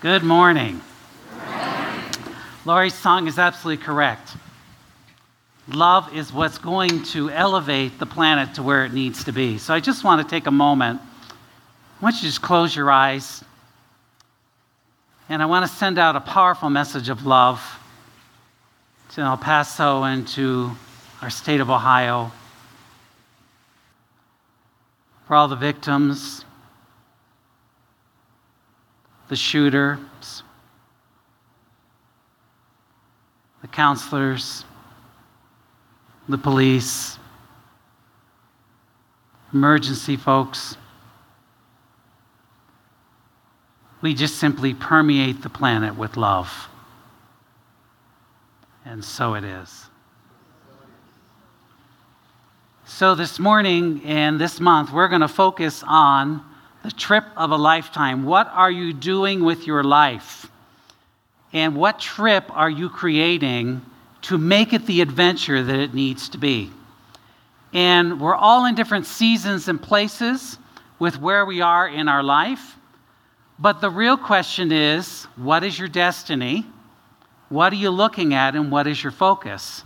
Good morning. Laurie's song is absolutely correct. Love is what's going to elevate the planet to where it needs to be. So I just want to take a moment. I want you to just close your eyes. And I want to send out a powerful message of love to El Paso and to our state of Ohio. For all the victims, the shooters, the counselors, the police, emergency folks. We just simply permeate the planet with love. And so it is. So, this morning and this month, we're going to focus on the trip of a lifetime. What are you doing with your life? And what trip are you creating to make it the adventure that it needs to be? And we're all in different seasons and places with where we are in our life. But the real question is what is your destiny? What are you looking at? And what is your focus?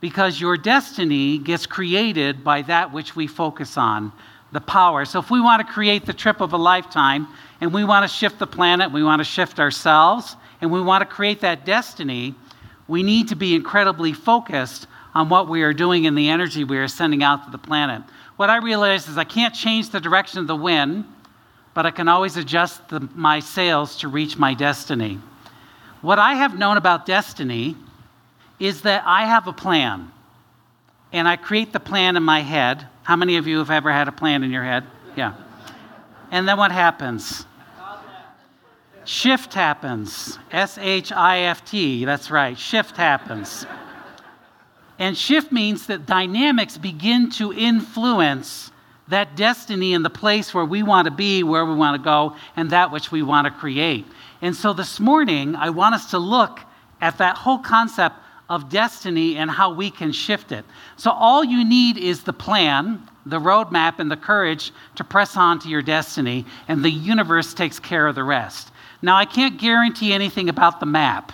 Because your destiny gets created by that which we focus on the power. So if we want to create the trip of a lifetime and we want to shift the planet, we want to shift ourselves, and we want to create that destiny, we need to be incredibly focused on what we are doing and the energy we are sending out to the planet. What I realized is I can't change the direction of the wind, but I can always adjust the, my sails to reach my destiny. What I have known about destiny is that I have a plan, and I create the plan in my head how many of you have ever had a plan in your head? Yeah. And then what happens? Shift happens. S H I F T. That's right. Shift happens. And shift means that dynamics begin to influence that destiny in the place where we want to be, where we want to go, and that which we want to create. And so this morning, I want us to look at that whole concept of destiny and how we can shift it. So, all you need is the plan, the roadmap, and the courage to press on to your destiny, and the universe takes care of the rest. Now, I can't guarantee anything about the map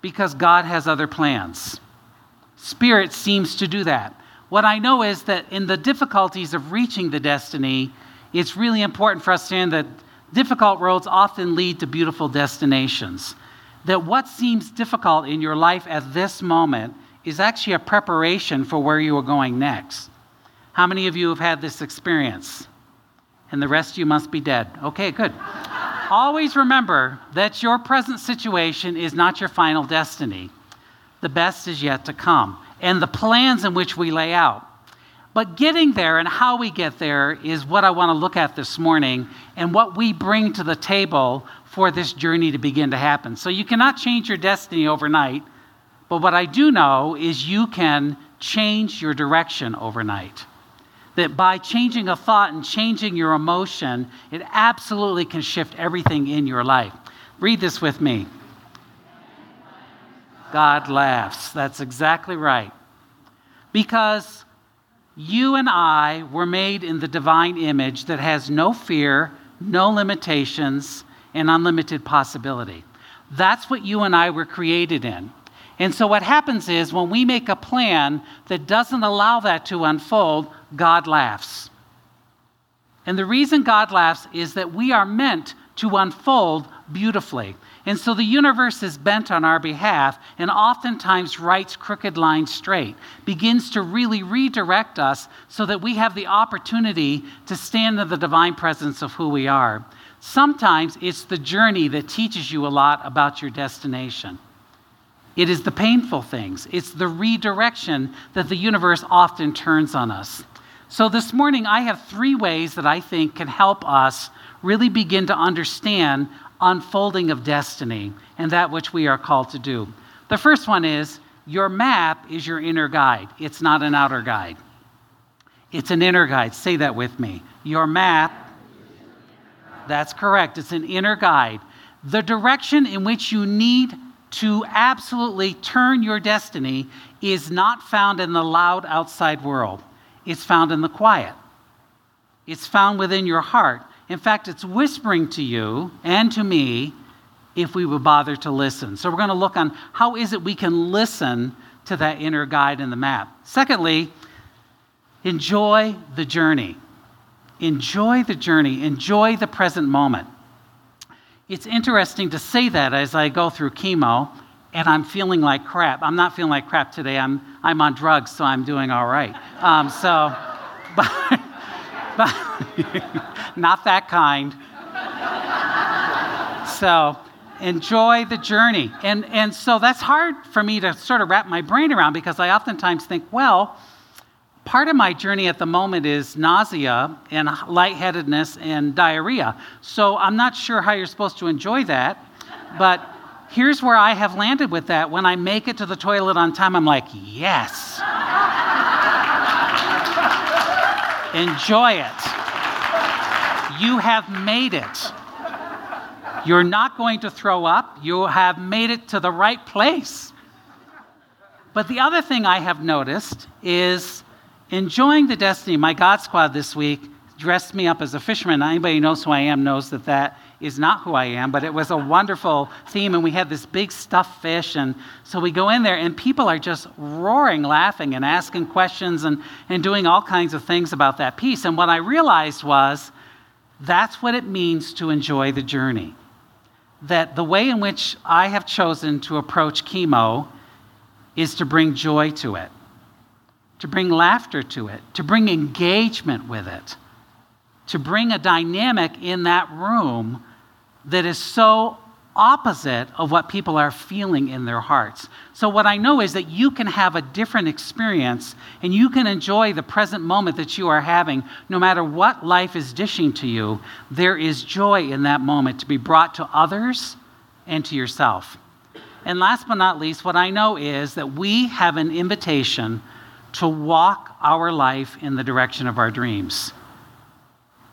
because God has other plans. Spirit seems to do that. What I know is that in the difficulties of reaching the destiny, it's really important for us to understand that difficult roads often lead to beautiful destinations that what seems difficult in your life at this moment is actually a preparation for where you are going next. How many of you have had this experience? And the rest of you must be dead. Okay, good. Always remember that your present situation is not your final destiny. The best is yet to come, and the plans in which we lay out. But getting there and how we get there is what I want to look at this morning and what we bring to the table for this journey to begin to happen. So you cannot change your destiny overnight, but what I do know is you can change your direction overnight. That by changing a thought and changing your emotion, it absolutely can shift everything in your life. Read this with me. God laughs. That's exactly right. Because you and I were made in the divine image that has no fear, no limitations, and unlimited possibility. That's what you and I were created in. And so, what happens is when we make a plan that doesn't allow that to unfold, God laughs. And the reason God laughs is that we are meant to unfold beautifully. And so the universe is bent on our behalf and oftentimes writes crooked lines straight, begins to really redirect us so that we have the opportunity to stand in the divine presence of who we are. Sometimes it's the journey that teaches you a lot about your destination. It is the painful things, it's the redirection that the universe often turns on us. So, this morning, I have three ways that I think can help us really begin to understand unfolding of destiny and that which we are called to do. The first one is your map is your inner guide, it's not an outer guide. It's an inner guide. Say that with me. Your map that's correct. It's an inner guide. The direction in which you need to absolutely turn your destiny is not found in the loud outside world, it's found in the quiet. It's found within your heart. In fact, it's whispering to you and to me if we would bother to listen. So we're going to look on how is it we can listen to that inner guide in the map. Secondly, enjoy the journey. Enjoy the journey. Enjoy the present moment. It's interesting to say that as I go through chemo and I'm feeling like crap. I'm not feeling like crap today. I'm, I'm on drugs, so I'm doing all right. Um, so, but, but not that kind. So, enjoy the journey. And, and so that's hard for me to sort of wrap my brain around because I oftentimes think, well, part of my journey at the moment is nausea and lightheadedness and diarrhea. So I'm not sure how you're supposed to enjoy that. But here's where I have landed with that. When I make it to the toilet on time, I'm like, yes. Enjoy it. You have made it. You're not going to throw up. You have made it to the right place. But the other thing I have noticed is enjoying the destiny. My God Squad this week dressed me up as a fisherman. Anybody who knows who I am knows that that is not who I am, but it was a wonderful theme, and we had this big stuffed fish. And so we go in there, and people are just roaring, laughing, and asking questions and, and doing all kinds of things about that piece. And what I realized was that's what it means to enjoy the journey. That the way in which I have chosen to approach chemo is to bring joy to it, to bring laughter to it, to bring engagement with it, to bring a dynamic in that room that is so opposite of what people are feeling in their hearts. So, what I know is that you can have a different experience and you can enjoy the present moment that you are having, no matter what life is dishing to you. There is joy in that moment to be brought to others and to yourself. And last but not least, what I know is that we have an invitation to walk our life in the direction of our dreams.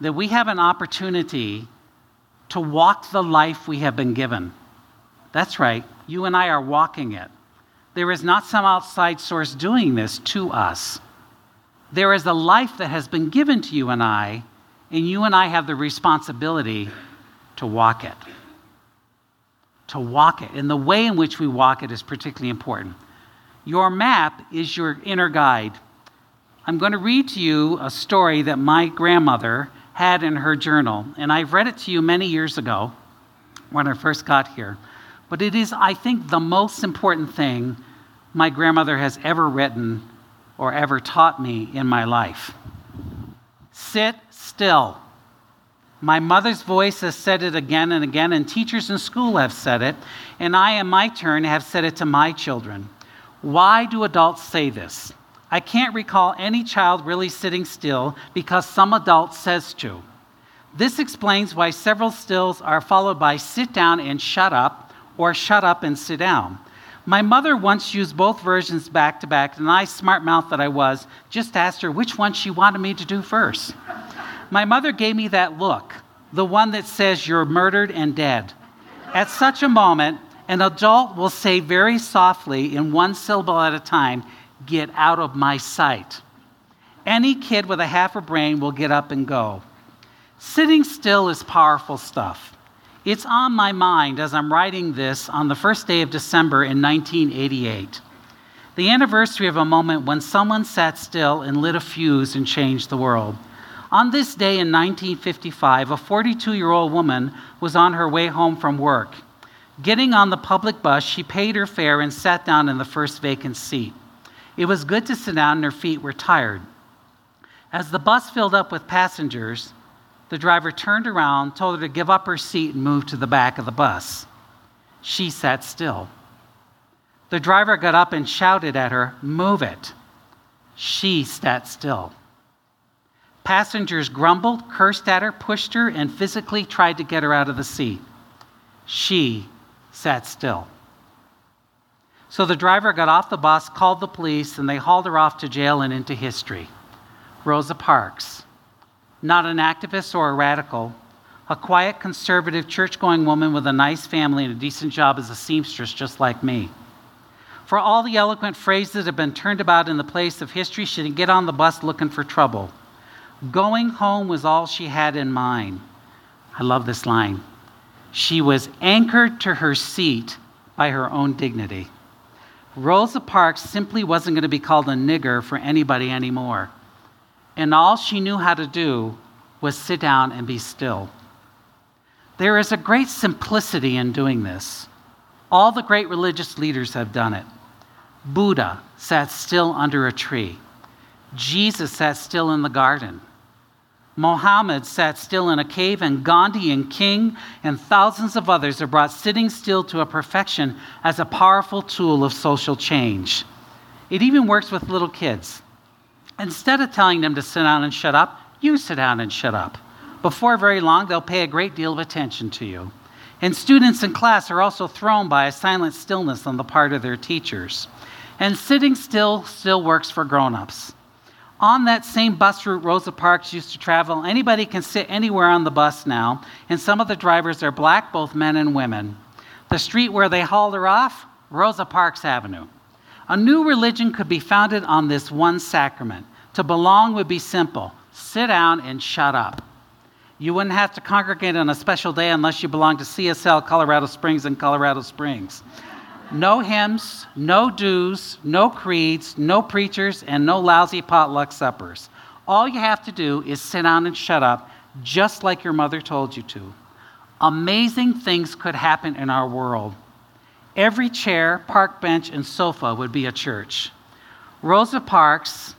That we have an opportunity to walk the life we have been given. That's right, you and I are walking it. There is not some outside source doing this to us. There is a life that has been given to you and I, and you and I have the responsibility to walk it. To walk it. And the way in which we walk it is particularly important. Your map is your inner guide. I'm going to read to you a story that my grandmother had in her journal. And I've read it to you many years ago when I first got here. But it is, I think, the most important thing my grandmother has ever written or ever taught me in my life. Sit still. My mother's voice has said it again and again, and teachers in school have said it, and I, in my turn, have said it to my children. Why do adults say this? I can't recall any child really sitting still because some adult says to. This explains why several stills are followed by sit down and shut up or shut up and sit down. My mother once used both versions back to back, and I, smart mouth that I was, just asked her which one she wanted me to do first. My mother gave me that look, the one that says you're murdered and dead. At such a moment, an adult will say very softly, in one syllable at a time, Get out of my sight. Any kid with a half a brain will get up and go. Sitting still is powerful stuff. It's on my mind as I'm writing this on the first day of December in 1988. The anniversary of a moment when someone sat still and lit a fuse and changed the world. On this day in 1955, a 42 year old woman was on her way home from work. Getting on the public bus, she paid her fare and sat down in the first vacant seat. It was good to sit down, and her feet were tired. As the bus filled up with passengers, the driver turned around, told her to give up her seat, and move to the back of the bus. She sat still. The driver got up and shouted at her, Move it. She sat still. Passengers grumbled, cursed at her, pushed her, and physically tried to get her out of the seat. She sat still. So the driver got off the bus, called the police, and they hauled her off to jail and into history. Rosa Parks, not an activist or a radical, a quiet, conservative, church going woman with a nice family and a decent job as a seamstress, just like me. For all the eloquent phrases that have been turned about in the place of history, she didn't get on the bus looking for trouble. Going home was all she had in mind. I love this line. She was anchored to her seat by her own dignity. Rosa Parks simply wasn't going to be called a nigger for anybody anymore. And all she knew how to do was sit down and be still. There is a great simplicity in doing this. All the great religious leaders have done it. Buddha sat still under a tree. Jesus sat still in the garden. Mohammed sat still in a cave, and Gandhi and King and thousands of others are brought sitting still to a perfection as a powerful tool of social change. It even works with little kids. Instead of telling them to sit down and shut up, you sit down and shut up. Before very long, they'll pay a great deal of attention to you. And students in class are also thrown by a silent stillness on the part of their teachers. And sitting still still works for grown ups. On that same bus route Rosa Parks used to travel, anybody can sit anywhere on the bus now, and some of the drivers are black, both men and women. The street where they hauled her off, Rosa Parks Avenue. A new religion could be founded on this one sacrament. To belong would be simple sit down and shut up. You wouldn't have to congregate on a special day unless you belong to CSL Colorado Springs and Colorado Springs. No hymns, no dues, no creeds, no preachers, and no lousy potluck suppers. All you have to do is sit down and shut up, just like your mother told you to. Amazing things could happen in our world. Every chair, park bench, and sofa would be a church. Rosa Parks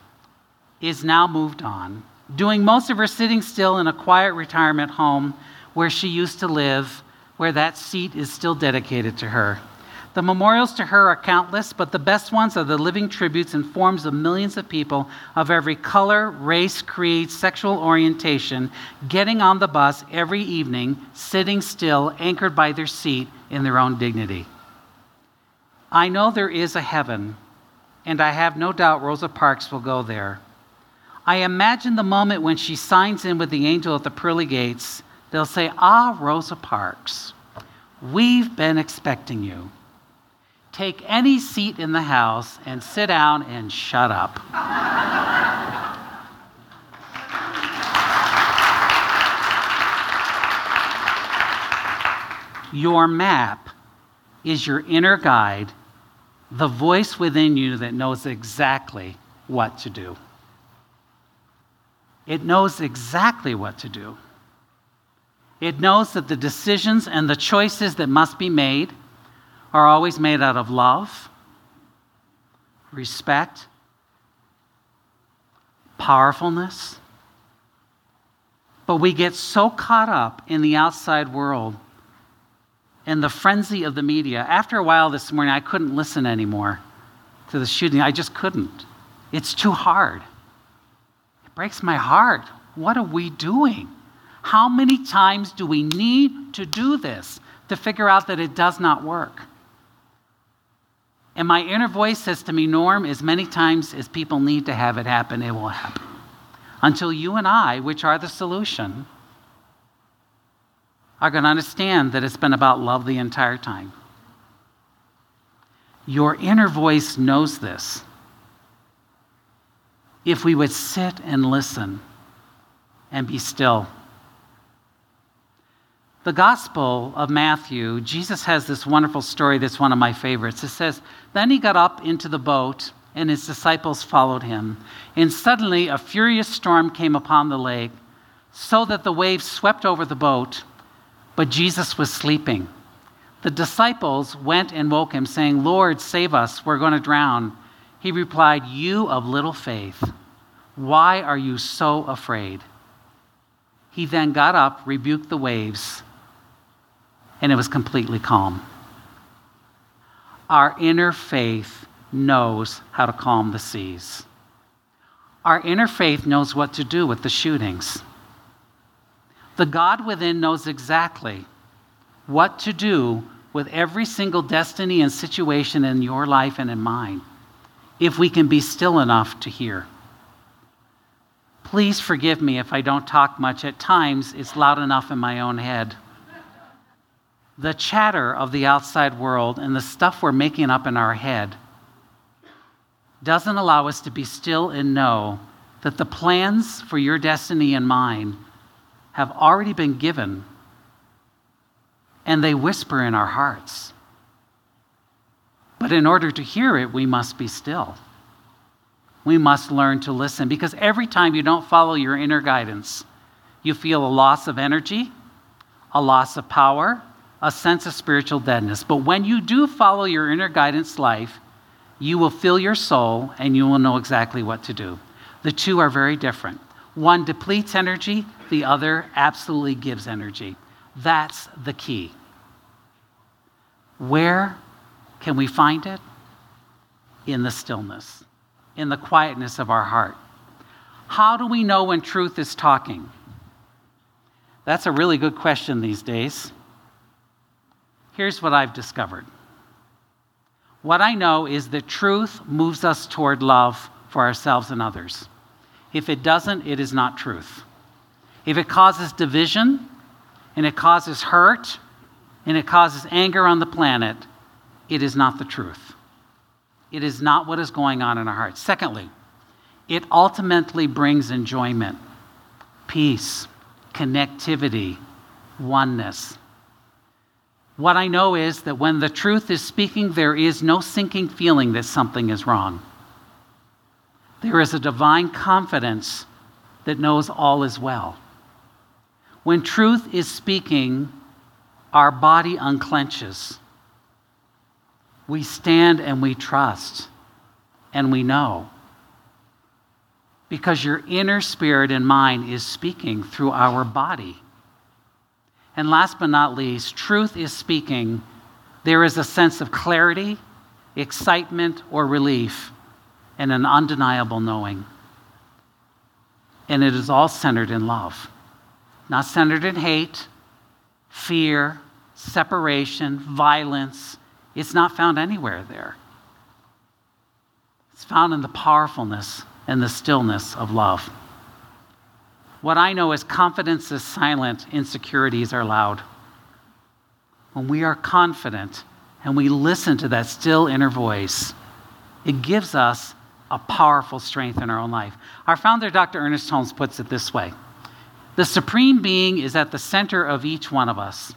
is now moved on, doing most of her sitting still in a quiet retirement home where she used to live, where that seat is still dedicated to her. The memorials to her are countless, but the best ones are the living tributes in forms of millions of people of every color, race, creed, sexual orientation getting on the bus every evening, sitting still, anchored by their seat in their own dignity. I know there is a heaven, and I have no doubt Rosa Parks will go there. I imagine the moment when she signs in with the angel at the pearly gates, they'll say, Ah, Rosa Parks, we've been expecting you take any seat in the house and sit down and shut up. your map is your inner guide, the voice within you that knows exactly what to do. It knows exactly what to do. It knows that the decisions and the choices that must be made are always made out of love, respect, powerfulness. But we get so caught up in the outside world and the frenzy of the media. After a while this morning, I couldn't listen anymore to the shooting. I just couldn't. It's too hard. It breaks my heart. What are we doing? How many times do we need to do this to figure out that it does not work? And my inner voice says to me, Norm, as many times as people need to have it happen, it will happen. Until you and I, which are the solution, are going to understand that it's been about love the entire time. Your inner voice knows this. If we would sit and listen and be still the Gospel of Matthew, Jesus has this wonderful story that's one of my favorites. It says, Then he got up into the boat, and his disciples followed him. And suddenly a furious storm came upon the lake, so that the waves swept over the boat, but Jesus was sleeping. The disciples went and woke him, saying, Lord, save us, we're going to drown. He replied, You of little faith, why are you so afraid? He then got up, rebuked the waves and it was completely calm. Our inner faith knows how to calm the seas. Our inner faith knows what to do with the shootings. The God within knows exactly what to do with every single destiny and situation in your life and in mine if we can be still enough to hear. Please forgive me if I don't talk much. At times, it's loud enough in my own head the chatter of the outside world and the stuff we're making up in our head doesn't allow us to be still and know that the plans for your destiny and mine have already been given and they whisper in our hearts. But in order to hear it, we must be still. We must learn to listen because every time you don't follow your inner guidance, you feel a loss of energy, a loss of power, a sense of spiritual deadness. But when you do follow your inner guidance life, you will fill your soul and you will know exactly what to do. The two are very different. One depletes energy, the other absolutely gives energy. That's the key. Where can we find it? In the stillness, in the quietness of our heart. How do we know when truth is talking? That's a really good question these days. Here's what I've discovered. What I know is that truth moves us toward love for ourselves and others. If it doesn't, it is not truth. If it causes division and it causes hurt and it causes anger on the planet, it is not the truth. It is not what is going on in our hearts. Secondly, it ultimately brings enjoyment, peace, connectivity, oneness. What I know is that when the truth is speaking, there is no sinking feeling that something is wrong. There is a divine confidence that knows all is well. When truth is speaking, our body unclenches. We stand and we trust and we know. Because your inner spirit and mind is speaking through our body. And last but not least, truth is speaking. There is a sense of clarity, excitement, or relief and an undeniable knowing. And it is all centered in love, not centered in hate, fear, separation, violence. It's not found anywhere there. It's found in the powerfulness and the stillness of love. What I know is confidence is silent, insecurities are loud. When we are confident and we listen to that still inner voice, it gives us a powerful strength in our own life. Our founder, Dr. Ernest Holmes, puts it this way The Supreme Being is at the center of each one of us.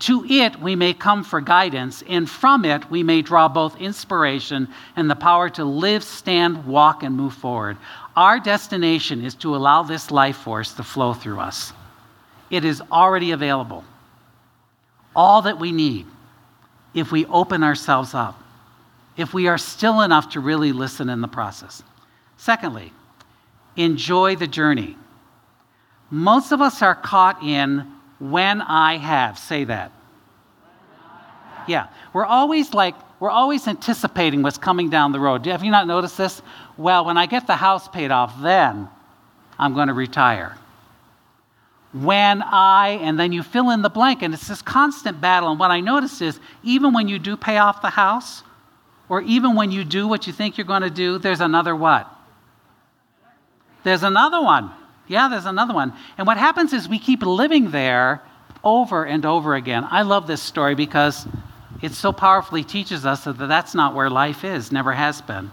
To it we may come for guidance, and from it we may draw both inspiration and the power to live, stand, walk, and move forward. Our destination is to allow this life force to flow through us. It is already available. All that we need if we open ourselves up if we are still enough to really listen in the process. Secondly, enjoy the journey. Most of us are caught in when I have. Say that. Yeah, we're always like, we're always anticipating what's coming down the road. Have you not noticed this? Well, when I get the house paid off, then I'm going to retire. When I, and then you fill in the blank, and it's this constant battle. And what I notice is, even when you do pay off the house, or even when you do what you think you're going to do, there's another what? There's another one. Yeah, there's another one. And what happens is we keep living there over and over again. I love this story because it so powerfully teaches us that that's not where life is, never has been.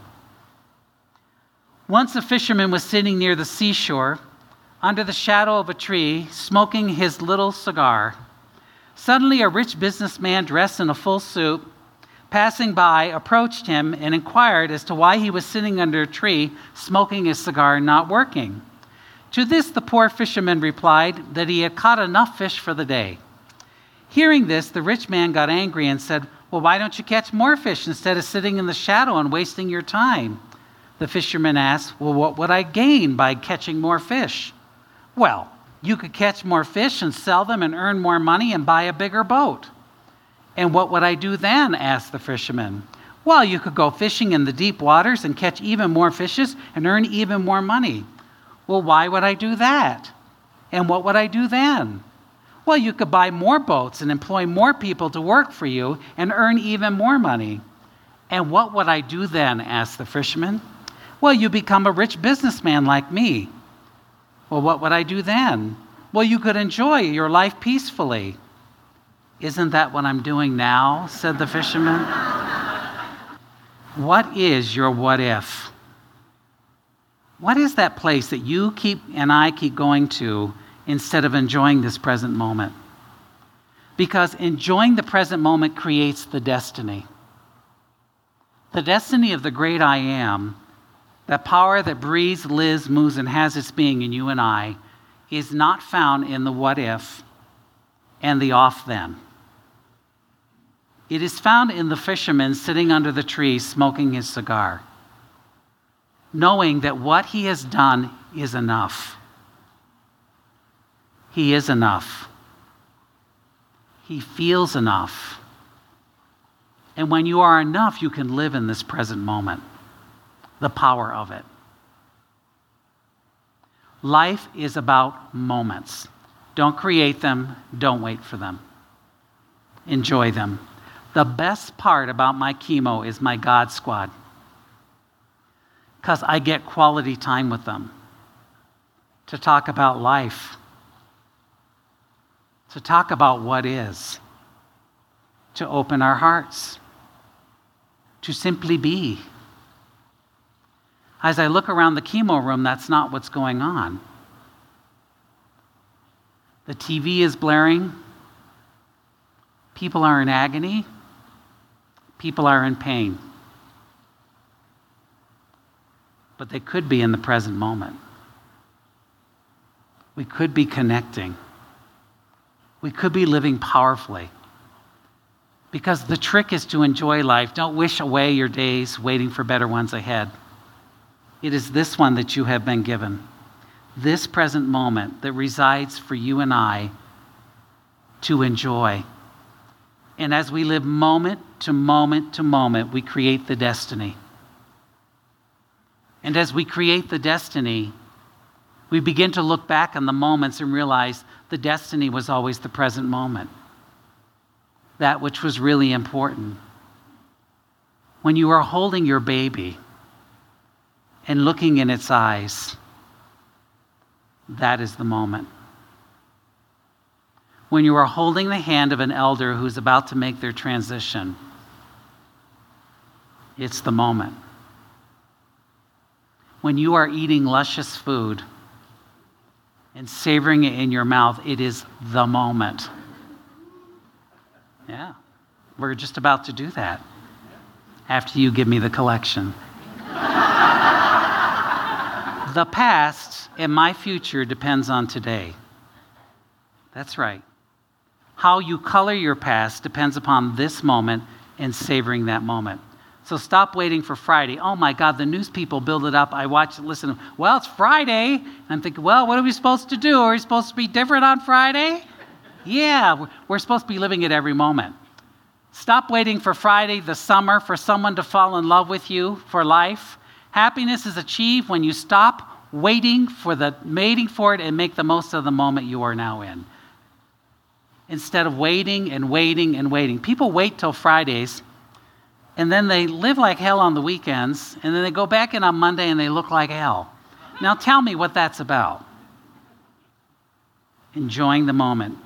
Once a fisherman was sitting near the seashore under the shadow of a tree, smoking his little cigar. Suddenly, a rich businessman dressed in a full suit passing by, approached him and inquired as to why he was sitting under a tree, smoking his cigar and not working. To this, the poor fisherman replied that he had caught enough fish for the day. Hearing this, the rich man got angry and said, Well, why don't you catch more fish instead of sitting in the shadow and wasting your time? The fisherman asked, Well, what would I gain by catching more fish? Well, you could catch more fish and sell them and earn more money and buy a bigger boat. And what would I do then? asked the fisherman. Well, you could go fishing in the deep waters and catch even more fishes and earn even more money. Well, why would I do that? And what would I do then? Well, you could buy more boats and employ more people to work for you and earn even more money. And what would I do then? asked the fisherman. Well, you become a rich businessman like me. Well, what would I do then? Well, you could enjoy your life peacefully. Isn't that what I'm doing now? said the fisherman. what is your what if? What is that place that you keep and I keep going to instead of enjoying this present moment? because enjoying the present moment creates the destiny. The destiny of the great I am, that power that breathes, lives, moves, and has its being in you and I, is not found in the what if and the off then. It is found in the fisherman sitting under the tree smoking his cigar, knowing that what he has done is enough. He is enough. He feels enough. And when you are enough, you can live in this present moment, the power of it. Life is about moments. Don't create them, don't wait for them. Enjoy them. The best part about my chemo is my God squad because I get quality time with them to talk about life, to talk about what is, to open our hearts, to simply be. As I look around the chemo room, that's not what's going on. The TV is blaring. People are in agony. People are in pain. But they could be in the present moment. We could be connecting. We could be living powerfully. Because the trick is to enjoy life. Don't wish away your days waiting for better ones ahead. It is this one that you have been given, this present moment that resides for you and I to enjoy. And as we live moment to moment to moment, we create the destiny. And as we create the destiny, we begin to look back on the moments and realize the destiny was always the present moment, that which was really important. When you are holding your baby, and looking in its eyes, that is the moment. When you are holding the hand of an elder who's about to make their transition, it's the moment. When you are eating luscious food and savoring it in your mouth, it is the moment. Yeah, we're just about to do that after you give me the collection. The past and my future depends on today. That's right. How you color your past depends upon this moment and savoring that moment. So stop waiting for Friday. Oh my God, the news people build it up. I watch it, listen. Well, it's Friday. I'm thinking, well, what are we supposed to do? Are we supposed to be different on Friday? Yeah, we're supposed to be living it every moment. Stop waiting for Friday, the summer, for someone to fall in love with you for life. Happiness is achieved when you stop waiting for the waiting for it and make the most of the moment you are now in. Instead of waiting and waiting and waiting. People wait till Fridays and then they live like hell on the weekends and then they go back in on Monday and they look like hell. Now tell me what that's about. Enjoying the moment,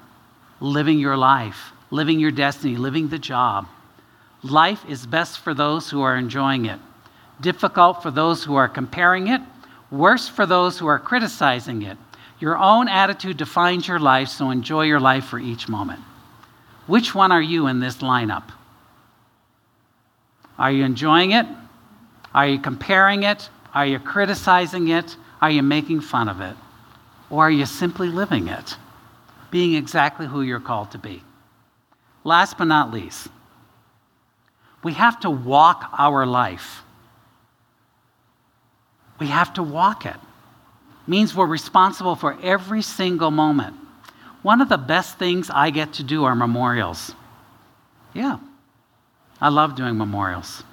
living your life, living your destiny, living the job. Life is best for those who are enjoying it difficult for those who are comparing it, worse for those who are criticizing it. Your own attitude defines your life, so enjoy your life for each moment. Which one are you in this lineup? Are you enjoying it? Are you comparing it? Are you criticizing it? Are you making fun of it? Or are you simply living it, being exactly who you're called to be? Last but not least, we have to walk our life. We have to walk it. Means we're responsible for every single moment. One of the best things I get to do are memorials. Yeah, I love doing memorials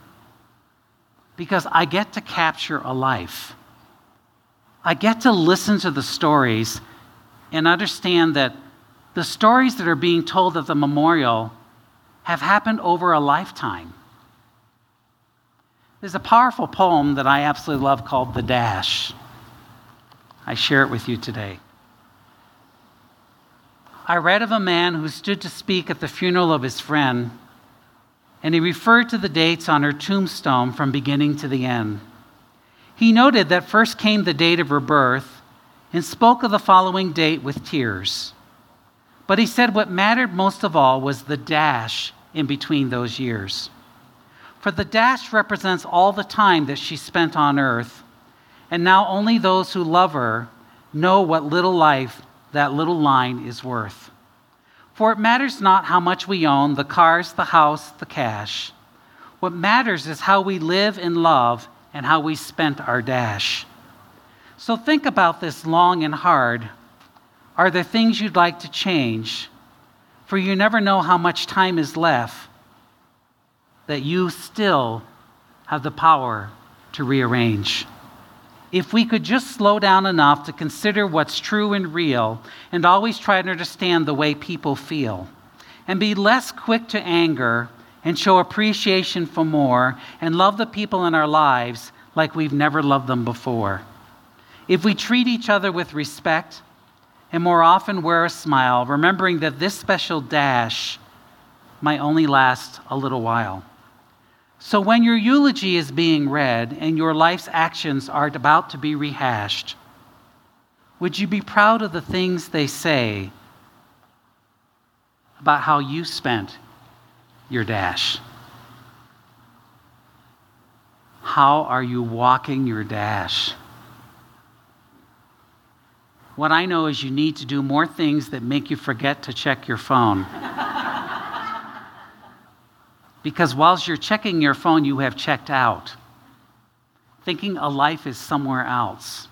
because I get to capture a life. I get to listen to the stories and understand that the stories that are being told at the memorial have happened over a lifetime. There's a powerful poem that I absolutely love called The Dash. I share it with you today. I read of a man who stood to speak at the funeral of his friend, and he referred to the dates on her tombstone from beginning to the end. He noted that first came the date of her birth and spoke of the following date with tears. But he said what mattered most of all was the dash in between those years. For the dash represents all the time that she spent on earth, and now only those who love her know what little life that little line is worth. For it matters not how much we own the cars, the house, the cash. What matters is how we live in love and how we spent our dash. So think about this long and hard. Are there things you'd like to change? For you never know how much time is left that you still have the power to rearrange. If we could just slow down enough to consider what's true and real and always try to understand the way people feel, and be less quick to anger and show appreciation for more and love the people in our lives like we've never loved them before. If we treat each other with respect and more often wear a smile, remembering that this special dash might only last a little while. So, when your eulogy is being read and your life's actions are about to be rehashed, would you be proud of the things they say about how you spent your dash? How are you walking your dash? What I know is you need to do more things that make you forget to check your phone. Because whilst you're checking your phone, you have checked out, thinking a life is somewhere else.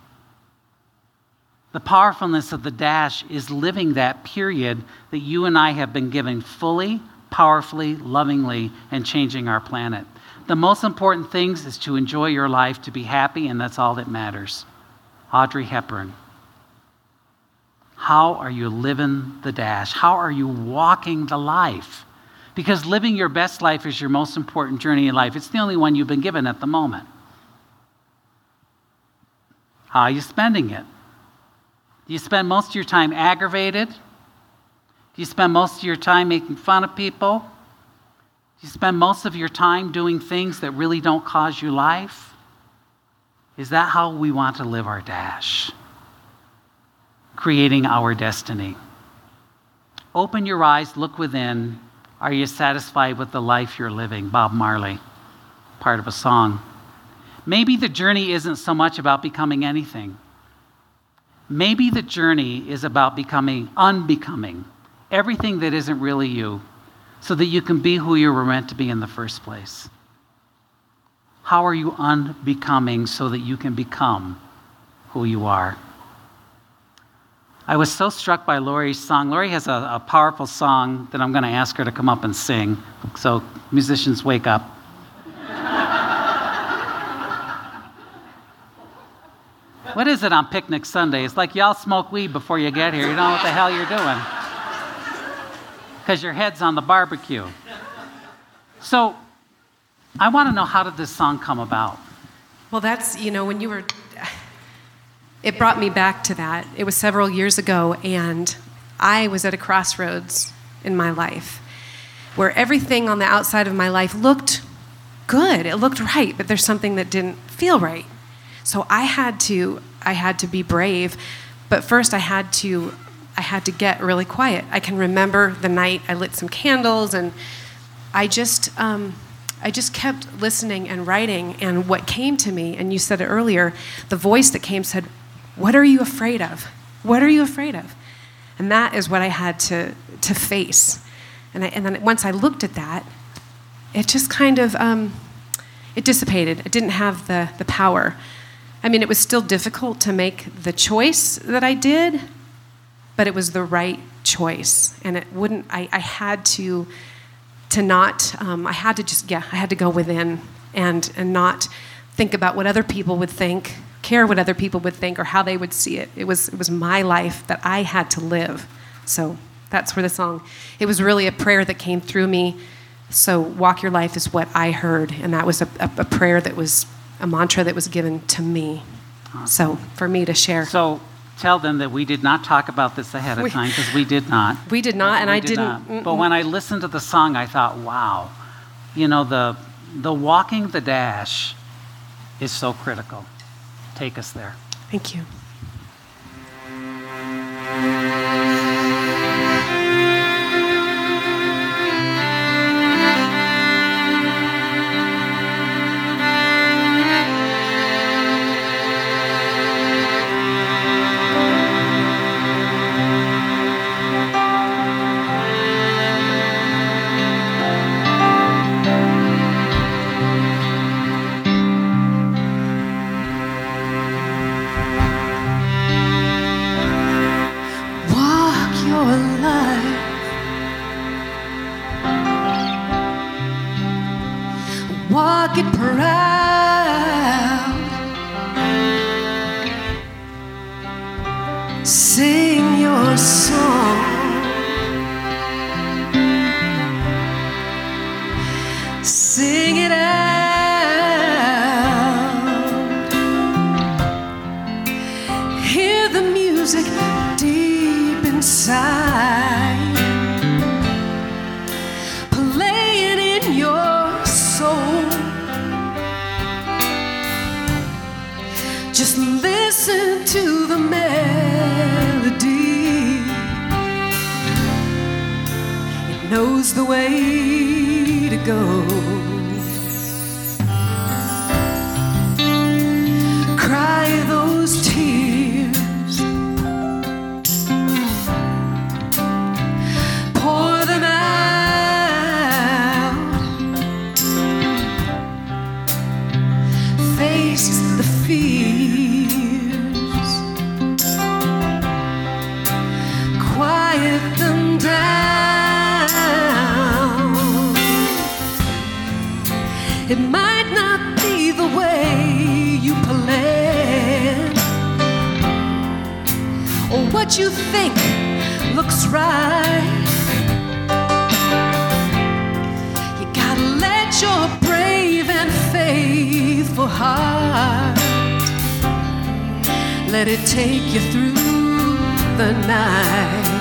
The powerfulness of the dash is living that period that you and I have been given fully, powerfully, lovingly, and changing our planet. The most important things is to enjoy your life, to be happy, and that's all that matters. Audrey Hepburn. How are you living the dash? How are you walking the life? Because living your best life is your most important journey in life. It's the only one you've been given at the moment. How are you spending it? Do you spend most of your time aggravated? Do you spend most of your time making fun of people? Do you spend most of your time doing things that really don't cause you life? Is that how we want to live our dash? Creating our destiny. Open your eyes, look within, are you satisfied with the life you're living? Bob Marley, part of a song. Maybe the journey isn't so much about becoming anything. Maybe the journey is about becoming unbecoming, everything that isn't really you, so that you can be who you were meant to be in the first place. How are you unbecoming so that you can become who you are? I was so struck by Lori's song. Lori has a, a powerful song that I'm going to ask her to come up and sing. So, musicians, wake up. what is it on Picnic Sunday? It's like y'all smoke weed before you get here. You don't know what the hell you're doing. Because your head's on the barbecue. So, I want to know how did this song come about? Well, that's, you know, when you were it brought me back to that. It was several years ago, and I was at a crossroads in my life where everything on the outside of my life looked good. It looked right, but there's something that didn't feel right. So I had to I had to be brave, but first I had to I had to get really quiet. I can remember the night I lit some candles and I just um, I just kept listening and writing and what came to me and you said it earlier the voice that came said what are you afraid of? What are you afraid of? And that is what I had to, to face. And, I, and then once I looked at that, it just kind of um, it dissipated. It didn't have the, the power. I mean, it was still difficult to make the choice that I did, but it was the right choice. And it wouldn't, I, I had to, to not, um, I had to just, yeah, I had to go within and, and not think about what other people would think care what other people would think or how they would see it. It was, it was my life that I had to live. So that's where the song, it was really a prayer that came through me. So, walk your life is what I heard. And that was a, a, a prayer that was a mantra that was given to me. So, for me to share. So, tell them that we did not talk about this ahead of time because we did not. We did not, and we I did not But when I listened to the song, I thought, wow, you know, the, the walking the dash is so critical take us there. Thank you. Hear the music deep inside. Playing in your soul. Just listen to the melody. It knows the way to go. Cry those tears. You think looks right. You gotta let your brave and faithful heart let it take you through the night.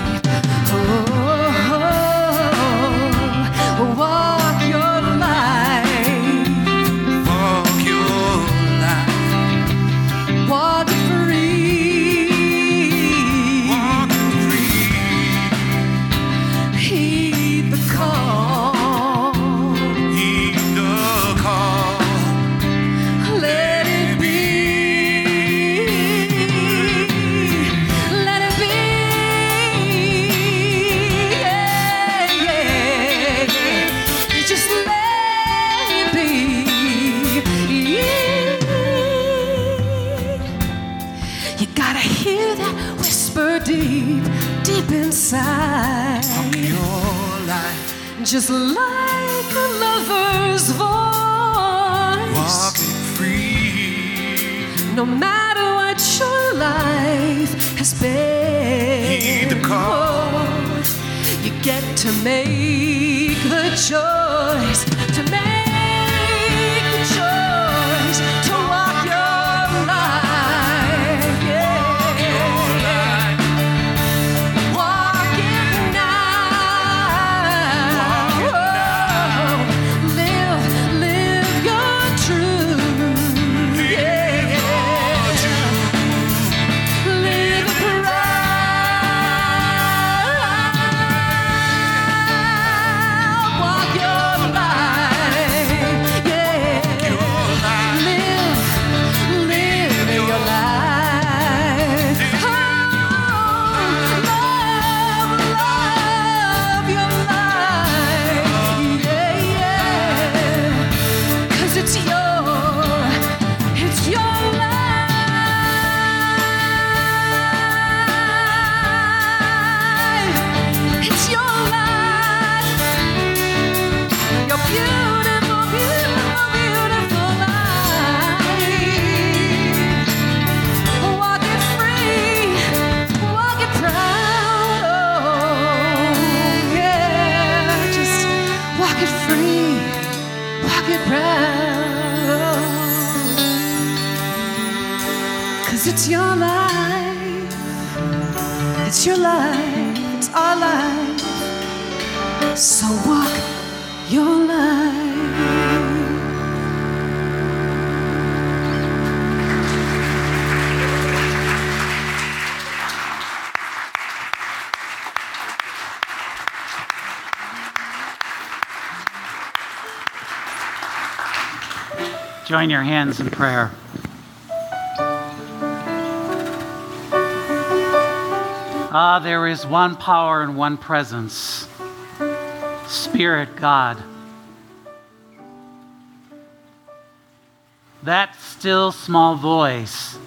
Just like a lover's voice. Walking free. No matter what your life has been, Heed the call. you get to make Join your hands in prayer. Ah, there is one power and one presence Spirit God. That still small voice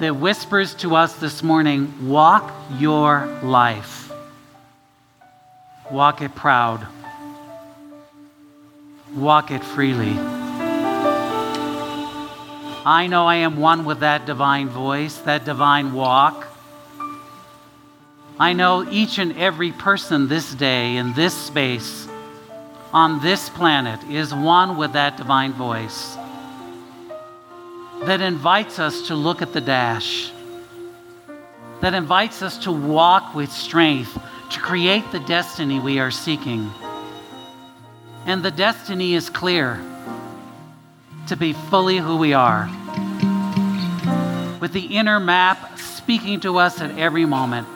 that whispers to us this morning walk your life, walk it proud. walk it freely. I know I am one with that divine voice, that divine walk. I know each and every person this day in this space on this planet is one with that divine voice that invites us to look at the dash, that invites us to walk with strength, to create the destiny we are seeking. And the destiny is clear to be fully who we are, with the inner map speaking to us at every moment.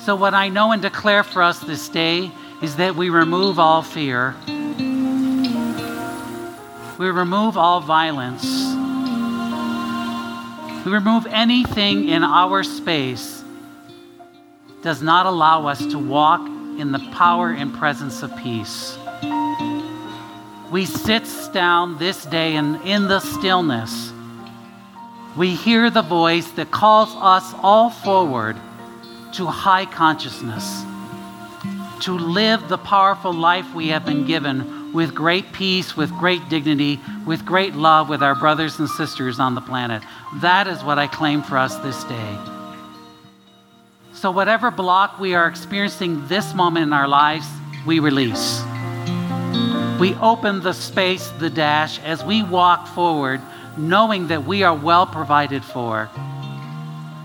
So, what I know and declare for us this day is that we remove all fear, we remove all violence, we remove anything in our space does not allow us to walk in the power and presence of peace. We sit down this day and in the stillness, we hear the voice that calls us all forward to high consciousness, to live the powerful life we have been given with great peace, with great dignity, with great love with our brothers and sisters on the planet. That is what I claim for us this day. So, whatever block we are experiencing this moment in our lives, we release. We open the space, the dash, as we walk forward, knowing that we are well provided for,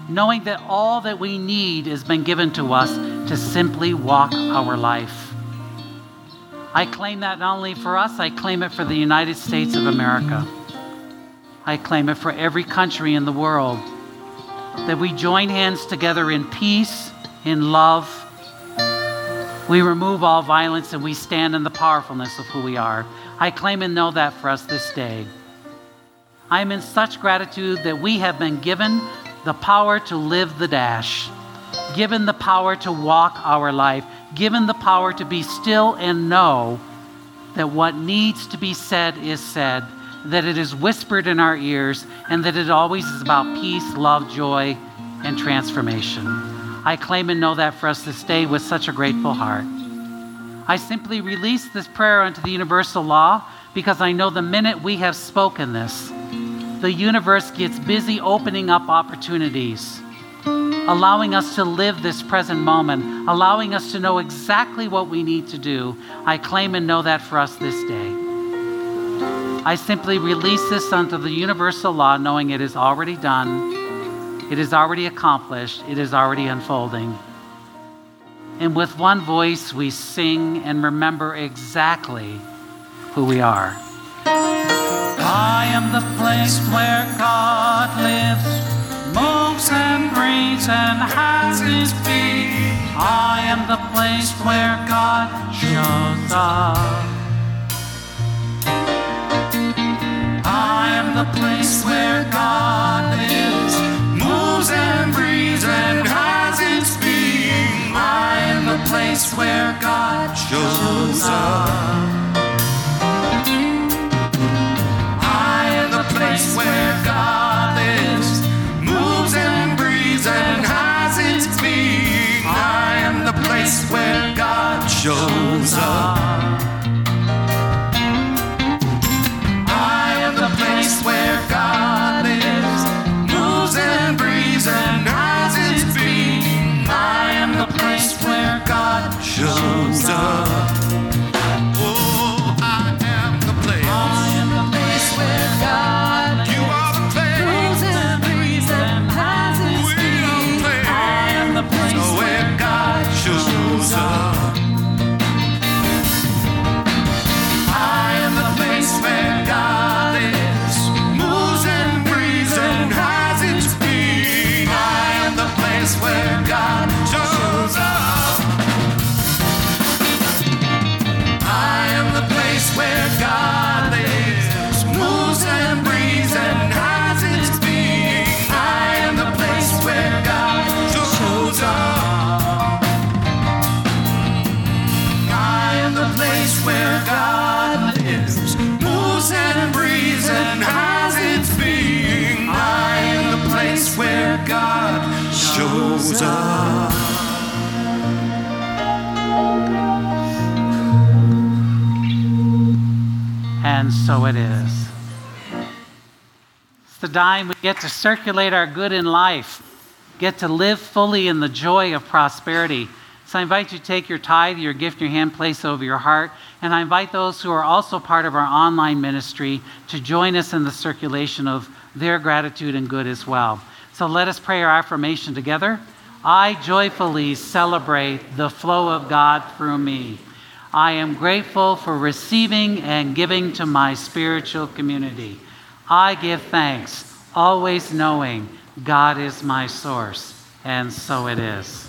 knowing that all that we need has been given to us to simply walk our life. I claim that not only for us, I claim it for the United States of America. I claim it for every country in the world. That we join hands together in peace, in love, we remove all violence and we stand in the powerfulness of who we are. I claim and know that for us this day. I am in such gratitude that we have been given the power to live the dash, given the power to walk our life, given the power to be still and know that what needs to be said is said, that it is whispered in our ears, and that it always is about peace, love, joy, and transformation. I claim and know that for us this day with such a grateful heart. I simply release this prayer unto the universal law because I know the minute we have spoken this, the universe gets busy opening up opportunities, allowing us to live this present moment, allowing us to know exactly what we need to do. I claim and know that for us this day. I simply release this unto the universal law, knowing it is already done it is already accomplished, it is already unfolding. And with one voice, we sing and remember exactly who we are. I am the place where God lives, moves and breathes and has his being. I am the place where God shows up. Place where God shows up. I am the place where God lives, moves and breathes and has its being. I am the place where God shows up. Where God so it is. It's the time we get to circulate our good in life, get to live fully in the joy of prosperity. So I invite you to take your tithe, your gift, your hand, place over your heart. And I invite those who are also part of our online ministry to join us in the circulation of their gratitude and good as well. So let us pray our affirmation together. I joyfully celebrate the flow of God through me. I am grateful for receiving and giving to my spiritual community. I give thanks, always knowing God is my source, and so it is.